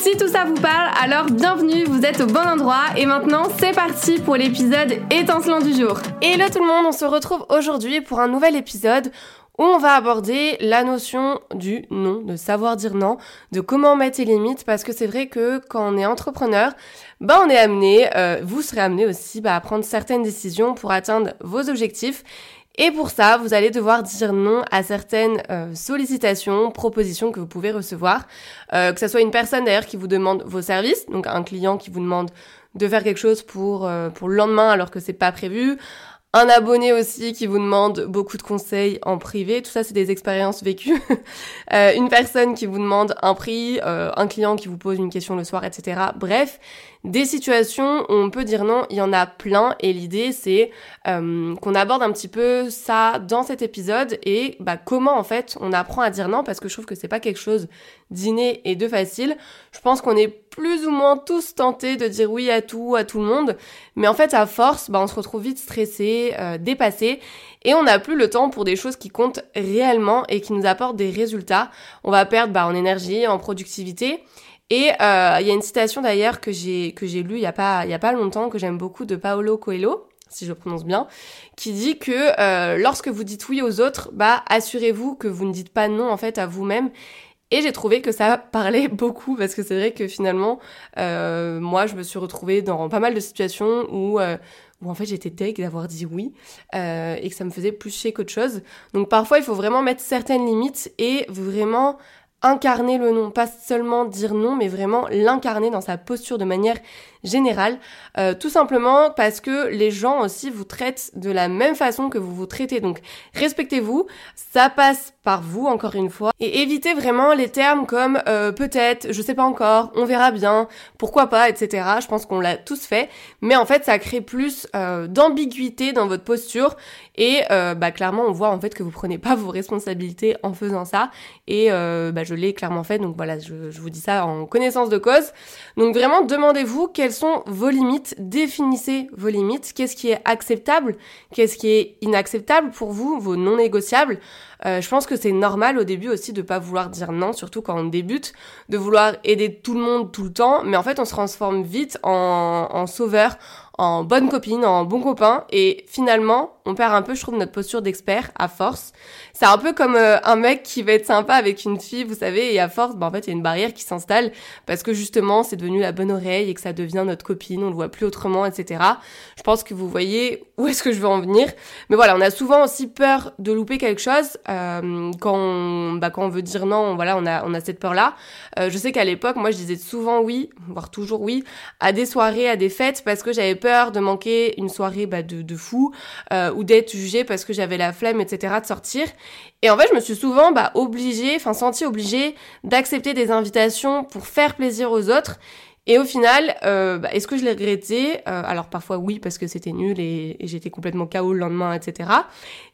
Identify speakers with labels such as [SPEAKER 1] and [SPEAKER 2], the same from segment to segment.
[SPEAKER 1] Si tout ça vous parle, alors bienvenue, vous êtes au bon endroit et maintenant c'est parti pour l'épisode étincelant du jour. Hello tout le monde, on se retrouve aujourd'hui pour un nouvel épisode où on va aborder la notion du non, de savoir dire non, de comment mettre les limites, parce que c'est vrai que quand on est entrepreneur, bah on est amené, euh, vous serez amené aussi bah, à prendre certaines décisions pour atteindre vos objectifs. Et pour ça, vous allez devoir dire non à certaines euh, sollicitations, propositions que vous pouvez recevoir, euh, que ce soit une personne d'ailleurs qui vous demande vos services, donc un client qui vous demande de faire quelque chose pour pour le lendemain alors que c'est pas prévu, un abonné aussi qui vous demande beaucoup de conseils en privé, tout ça c'est des expériences vécues. euh, une personne qui vous demande un prix, euh, un client qui vous pose une question le soir, etc. Bref, des situations où on peut dire non, il y en a plein et l'idée c'est euh, qu'on aborde un petit peu ça dans cet épisode et bah, comment en fait on apprend à dire non parce que je trouve que c'est pas quelque chose d'inné et de facile. Je pense qu'on est plus ou moins tous tentés de dire oui à tout, à tout le monde, mais en fait à force, bah, on se retrouve vite stressé, euh, dépassé et on n'a plus le temps pour des choses qui comptent réellement et qui nous apportent des résultats. On va perdre bah, en énergie, en productivité. Et euh, il y a une citation d'ailleurs que j'ai que j'ai lue il y a pas il y a pas longtemps que j'aime beaucoup de Paolo Coelho si je prononce bien, qui dit que euh, lorsque vous dites oui aux autres, bah assurez-vous que vous ne dites pas non en fait à vous-même. Et j'ai trouvé que ça parlait beaucoup parce que c'est vrai que finalement, euh, moi, je me suis retrouvée dans pas mal de situations où où en fait j'étais tech d'avoir dit oui euh, et que ça me faisait plus chier qu'autre chose. Donc parfois il faut vraiment mettre certaines limites et vraiment incarner le non, pas seulement dire non, mais vraiment l'incarner dans sa posture de manière générale, euh, tout simplement parce que les gens aussi vous traitent de la même façon que vous vous traitez. Donc respectez-vous, ça passe par vous encore une fois, et évitez vraiment les termes comme euh, peut-être, je sais pas encore, on verra bien, pourquoi pas, etc. Je pense qu'on l'a tous fait, mais en fait ça crée plus euh, d'ambiguïté dans votre posture et bah clairement on voit en fait que vous prenez pas vos responsabilités en faisant ça et bah, je l'ai clairement fait donc voilà je, je vous dis ça en connaissance de cause. Donc vraiment demandez-vous quel quelles sont vos limites, définissez vos limites, qu'est-ce qui est acceptable, qu'est-ce qui est inacceptable pour vous, vos non négociables? Euh, je pense que c'est normal au début aussi de pas vouloir dire non, surtout quand on débute, de vouloir aider tout le monde tout le temps, mais en fait on se transforme vite en, en sauveur, en bonne copine, en bon copain, et finalement, on perd un peu, je trouve, notre posture d'expert à force. C'est un peu comme euh, un mec qui va être sympa avec une fille, vous savez, et à force, bah, en fait, il y a une barrière qui s'installe parce que justement, c'est devenu la bonne oreille et que ça devient notre copine, on le voit plus autrement, etc. Je pense que vous voyez où est-ce que je veux en venir. Mais voilà, on a souvent aussi peur de louper quelque chose euh, quand, on, bah, quand on veut dire non. Voilà, on a, on a cette peur-là. Euh, je sais qu'à l'époque, moi, je disais souvent oui, voire toujours oui, à des soirées, à des fêtes, parce que j'avais peur de manquer une soirée bah, de, fou euh, ou d'être jugée parce que j'avais la flemme, etc. de sortir. Et en fait, je me suis souvent bah, obligée, enfin sentie obligée d'accepter des invitations pour faire plaisir aux autres. Et au final, euh, bah, est-ce que je l'ai regretté? Euh, Alors parfois oui parce que c'était nul et, j'étais complètement KO le lendemain, etc.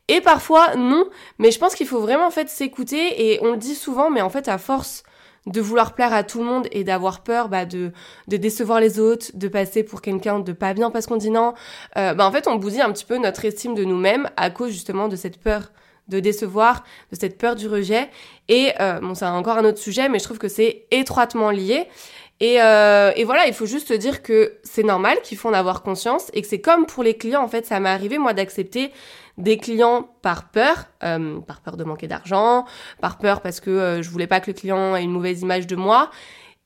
[SPEAKER 1] Et parfois non, mais je pense qu'il faut vraiment en fait s'écouter et on le dit souvent, mais en fait à force de vouloir plaire à tout le monde et d'avoir peur bah, de, de décevoir les autres, de passer pour quelqu'un de pas bien parce qu'on dit non, euh, bah, en fait on bousille un petit peu notre estime de nous-mêmes à cause justement de cette peur de décevoir, de cette peur du rejet. Et euh, bon, c'est encore un autre sujet, mais je trouve que c'est étroitement lié. Et, euh, et, voilà, il faut juste dire que c'est normal qu'il faut en avoir conscience et que c'est comme pour les clients. En fait, ça m'est arrivé moi d'accepter des clients par peur, euh, par peur de manquer d'argent, par peur parce que euh, je voulais pas que le client ait une mauvaise image de moi.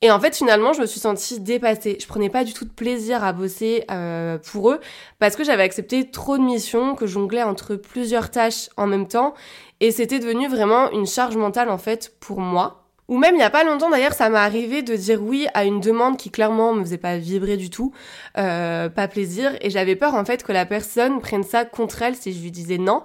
[SPEAKER 1] Et en fait, finalement, je me suis sentie dépassée. Je prenais pas du tout de plaisir à bosser euh, pour eux parce que j'avais accepté trop de missions, que jonglais entre plusieurs tâches en même temps, et c'était devenu vraiment une charge mentale en fait pour moi. Ou même il n'y a pas longtemps d'ailleurs, ça m'est arrivé de dire oui à une demande qui clairement me faisait pas vibrer du tout, euh, pas plaisir, et j'avais peur en fait que la personne prenne ça contre elle si je lui disais non.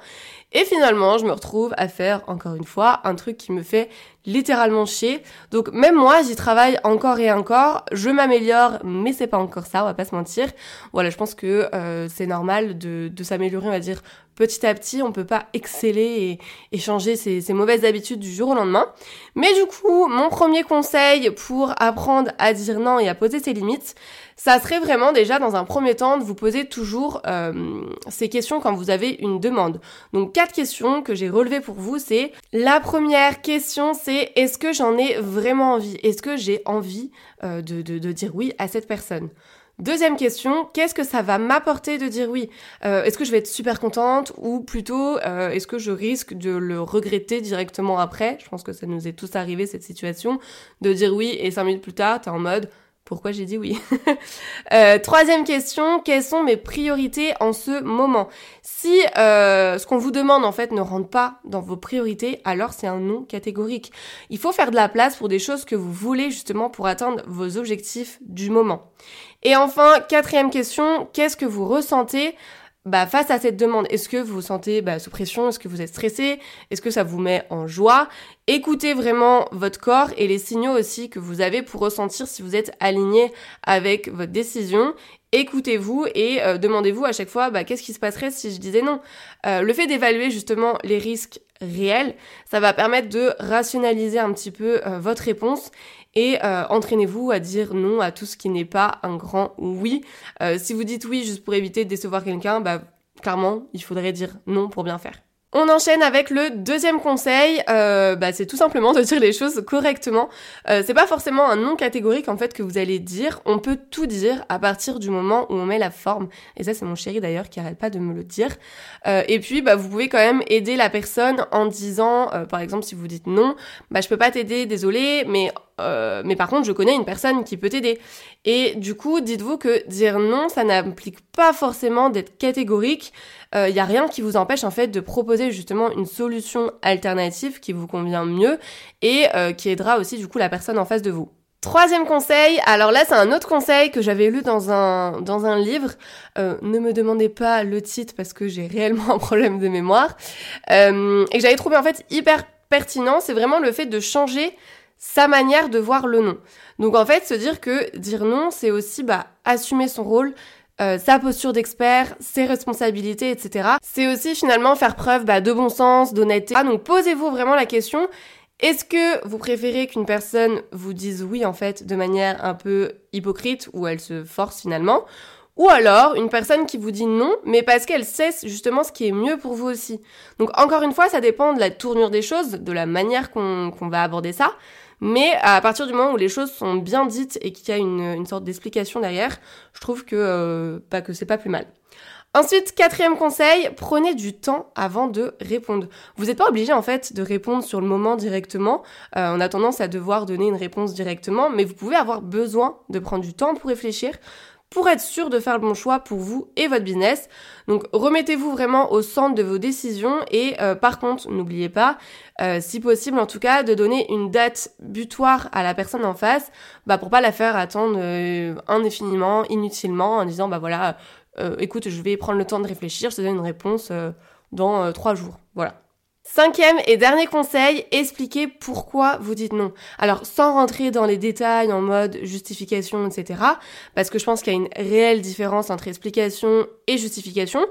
[SPEAKER 1] Et finalement, je me retrouve à faire, encore une fois, un truc qui me fait littéralement chier. Donc même moi, j'y travaille encore et encore. Je m'améliore, mais c'est pas encore ça, on va pas se mentir. Voilà, je pense que euh, c'est normal de, de s'améliorer, on va dire, petit à petit. On peut pas exceller et, changer ses, ses, mauvaises habitudes du jour au lendemain. Mais du coup, mon premier conseil pour apprendre à dire non et à poser ses limites, ça serait vraiment déjà dans un premier temps de vous poser toujours euh, ces questions quand vous avez une demande. Donc quatre questions que j'ai relevées pour vous, c'est la première question, c'est est-ce que j'en ai vraiment envie? Est-ce que j'ai envie euh, de dire oui à cette personne? Deuxième question, qu'est-ce que ça va m'apporter de dire oui? Euh, Est-ce que je vais être super contente ou plutôt euh, est-ce que je risque de le regretter directement après? Je pense que ça nous est tous arrivé cette situation de dire oui et cinq minutes plus tard t'es en mode pourquoi j'ai dit oui euh, Troisième question, quelles sont mes priorités en ce moment? Si euh, ce qu'on vous demande en fait ne rentre pas dans vos priorités, alors c'est un non catégorique. Il faut faire de la place pour des choses que vous voulez justement pour atteindre vos objectifs du moment. Et enfin, quatrième question, qu'est-ce que vous ressentez bah, face à cette demande, est-ce que vous vous sentez bah, sous pression? Est-ce que vous êtes stressé? Est-ce que ça vous met en joie? Écoutez vraiment votre corps et les signaux aussi que vous avez pour ressentir si vous êtes aligné avec votre décision. Écoutez-vous et euh, demandez-vous à chaque fois bah, qu'est-ce qui se passerait si je disais non? Euh, le fait d'évaluer justement les risques réels, ça va permettre de rationaliser un petit peu euh, votre réponse et euh, entraînez-vous à dire non à tout ce qui n'est pas un grand oui. Euh, si vous dites oui juste pour éviter de décevoir quelqu'un, bah clairement, il faudrait dire non pour bien faire. On enchaîne avec le deuxième conseil, euh, bah, c'est tout simplement de dire les choses correctement. Euh, c'est pas forcément un non catégorique en fait que vous allez dire. On peut tout dire à partir du moment où on met la forme. Et ça c'est mon chéri d'ailleurs qui arrête pas de me le dire. Euh, et puis bah vous pouvez quand même aider la personne en disant, euh, par exemple si vous dites non, bah je peux pas t'aider, désolé, mais euh, mais par contre, je connais une personne qui peut t'aider. Et du coup, dites-vous que dire non, ça n'implique pas forcément d'être catégorique. Il euh, n'y a rien qui vous empêche en fait de proposer justement une solution alternative qui vous convient mieux et euh, qui aidera aussi du coup la personne en face de vous. Troisième conseil, alors là c'est un autre conseil que j'avais lu dans un, dans un livre. Ne me demandez pas le titre parce que j'ai réellement un problème de mémoire. Et que j'avais trouvé en fait hyper pertinent, c'est vraiment le fait de changer sa manière de voir le non. Donc en fait, se dire que dire non, c'est aussi bah, assumer son rôle, euh, sa posture d'expert, ses responsabilités, etc. C'est aussi finalement faire preuve bah, de bon sens, d'honnêteté. Ah, donc posez-vous vraiment la question, est-ce que vous préférez qu'une personne vous dise oui en fait de manière un peu hypocrite ou elle se force finalement? Ou alors une personne qui vous dit non, mais parce qu'elle sait justement ce qui est mieux pour vous aussi. Donc encore une fois, ça dépend de la tournure des choses, de la manière qu'on va aborder ça. Mais à partir du moment où les choses sont bien dites et qu'il y a une, sorte d'explication derrière, je trouve que, euh, pas que c'est pas plus mal. Ensuite, quatrième conseil, prenez du temps avant de répondre. Vous n'êtes pas obligé en fait de répondre sur le moment directement. Euh, on a tendance à devoir donner une réponse directement, mais vous pouvez avoir besoin de prendre du temps pour réfléchir, pour être sûr de faire le bon choix pour vous et votre business. Donc remettez-vous vraiment au centre de vos décisions et euh, par contre n'oubliez pas, euh, si possible en tout cas, de donner une date butoir à la personne en face, bah pour pas la faire attendre euh, indéfiniment, inutilement, en disant bah voilà, écoute je vais prendre le temps de réfléchir, je te donne une réponse dans trois jours. Voilà. Cinquième et dernier conseil, expliquez pourquoi vous dites non. Alors sans rentrer dans les détails en mode justification, etc. Parce que je pense qu'il y a une réelle différence entre explication et justification.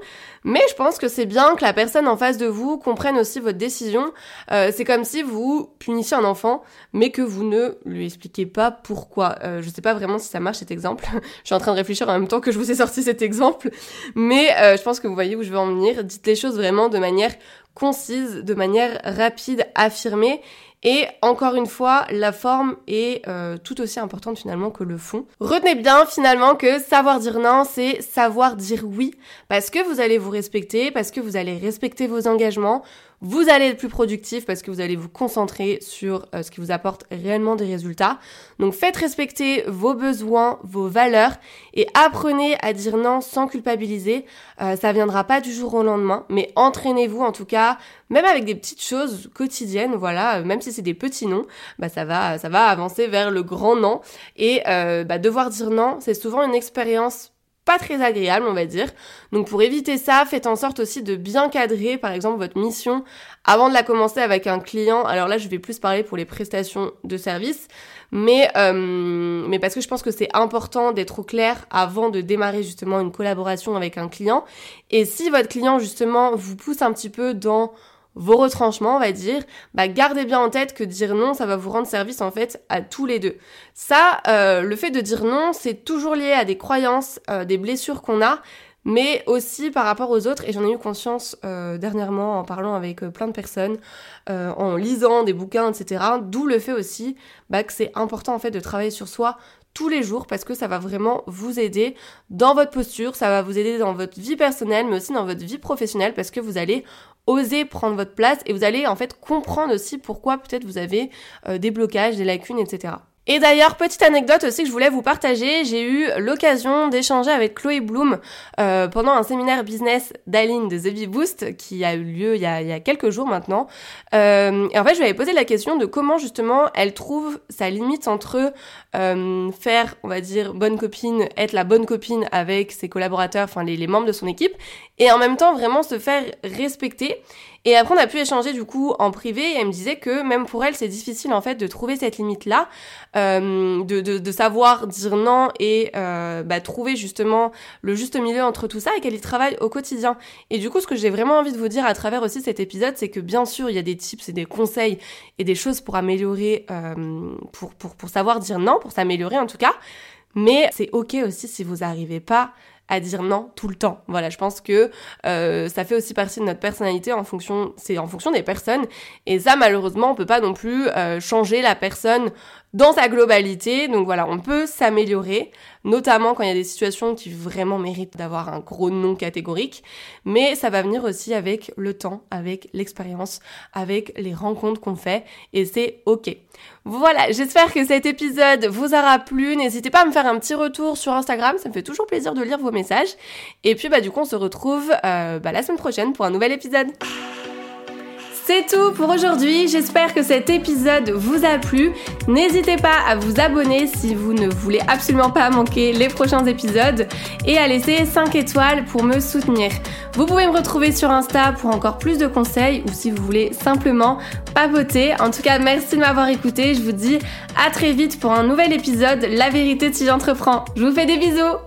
[SPEAKER 1] Mais je pense que c'est bien que la personne en face de vous comprenne aussi votre décision. Euh, c'est comme si vous punissiez un enfant, mais que vous ne lui expliquez pas pourquoi. Euh, je sais pas vraiment si ça marche cet exemple. je suis en train de réfléchir en même temps que je vous ai sorti cet exemple. Mais euh, je pense que vous voyez où je veux en venir. Dites les choses vraiment de manière concise, de manière rapide, affirmée. Et encore une fois, la forme est euh, tout aussi importante finalement que le fond. Retenez bien finalement que savoir dire non, c'est savoir dire oui, parce que vous allez vous respecter, parce que vous allez respecter vos engagements, vous allez être plus productif parce que vous allez vous concentrer sur euh, ce qui vous apporte réellement des résultats. Donc faites respecter vos besoins, vos valeurs et apprenez à dire non sans culpabiliser. Euh, ça viendra pas du jour au lendemain, mais entraînez-vous en tout cas, même avec des petites choses quotidiennes, voilà, même si c'est des petits noms, bah ça va, ça va avancer vers le grand non. Et euh, bah, devoir dire non, c'est souvent une expérience pas très agréable, on va dire. Donc pour éviter ça, faites en sorte aussi de bien cadrer, par exemple, votre mission avant de la commencer avec un client. Alors là, je vais plus parler pour les prestations de services, mais euh, mais parce que je pense que c'est important d'être au clair avant de démarrer justement une collaboration avec un client. Et si votre client justement vous pousse un petit peu dans vos retranchements, on va dire, bah gardez bien en tête que dire non, ça va vous rendre service en fait à tous les deux. Ça, euh, le fait de dire non, c'est toujours lié à des croyances, euh, des blessures qu'on a, mais aussi par rapport aux autres. Et j'en ai eu conscience euh, dernièrement en parlant avec plein de personnes, en lisant des bouquins, etc. D'où le fait aussi bah, que c'est important en fait de travailler sur soi tous les jours parce que ça va vraiment vous aider dans votre posture, ça va vous aider dans votre vie personnelle mais aussi dans votre vie professionnelle parce que vous allez oser prendre votre place et vous allez en fait comprendre aussi pourquoi peut-être vous avez euh, des blocages, des lacunes, etc. Et d'ailleurs, petite anecdote aussi que je voulais vous partager, j'ai eu l'occasion d'échanger avec Chloé Bloom euh, pendant un séminaire business d'Aline de The Boost qui a eu lieu il y a, il y a quelques jours maintenant. Euh, et en fait, je lui avais posé la question de comment justement elle trouve sa limite entre euh, faire, on va dire, bonne copine, être la bonne copine avec ses collaborateurs, enfin les, les membres de son équipe, et en même temps vraiment se faire respecter. Et après, on a pu échanger du coup en privé et elle me disait que même pour elle, c'est difficile en fait de trouver cette limite-là, euh, de, de, savoir dire non et euh, bah, trouver justement le juste milieu entre tout ça et qu'elle y travaille au quotidien. Et du coup, ce que j'ai vraiment envie de vous dire à travers aussi cet épisode, c'est que bien sûr, il y a des tips et des conseils et des choses pour améliorer, euh, pour, pour, pour savoir dire non, pour s'améliorer en tout cas. Mais c'est ok aussi si vous n'arrivez pas à dire non tout le temps. Voilà, je pense que euh, ça fait aussi partie de notre personnalité en fonction, c'est en fonction des personnes. Et ça, malheureusement, on peut pas non plus euh, changer la personne dans sa globalité. Donc voilà, on peut s'améliorer, notamment quand il y a des situations qui vraiment méritent d'avoir un gros non catégorique. Mais ça va venir aussi avec le temps, avec l'expérience, avec les rencontres qu'on fait. Et c'est ok. Voilà, j'espère que cet épisode vous aura plu. N'hésitez pas à me faire un petit retour sur Instagram, ça me fait toujours plaisir de lire vos messages. Et puis bah du coup on se retrouve euh, bah, la semaine prochaine pour un nouvel épisode. C'est tout pour aujourd'hui, j'espère que cet épisode vous a plu. N'hésitez pas à vous abonner si vous ne voulez absolument pas manquer les prochains épisodes et à laisser 5 étoiles pour me soutenir. Vous pouvez me retrouver sur Insta pour encore plus de conseils ou si vous voulez simplement papoter. En tout cas, merci de m'avoir écouté. Je vous dis à très vite pour un nouvel épisode La vérité si j'entreprends. Je vous fais des bisous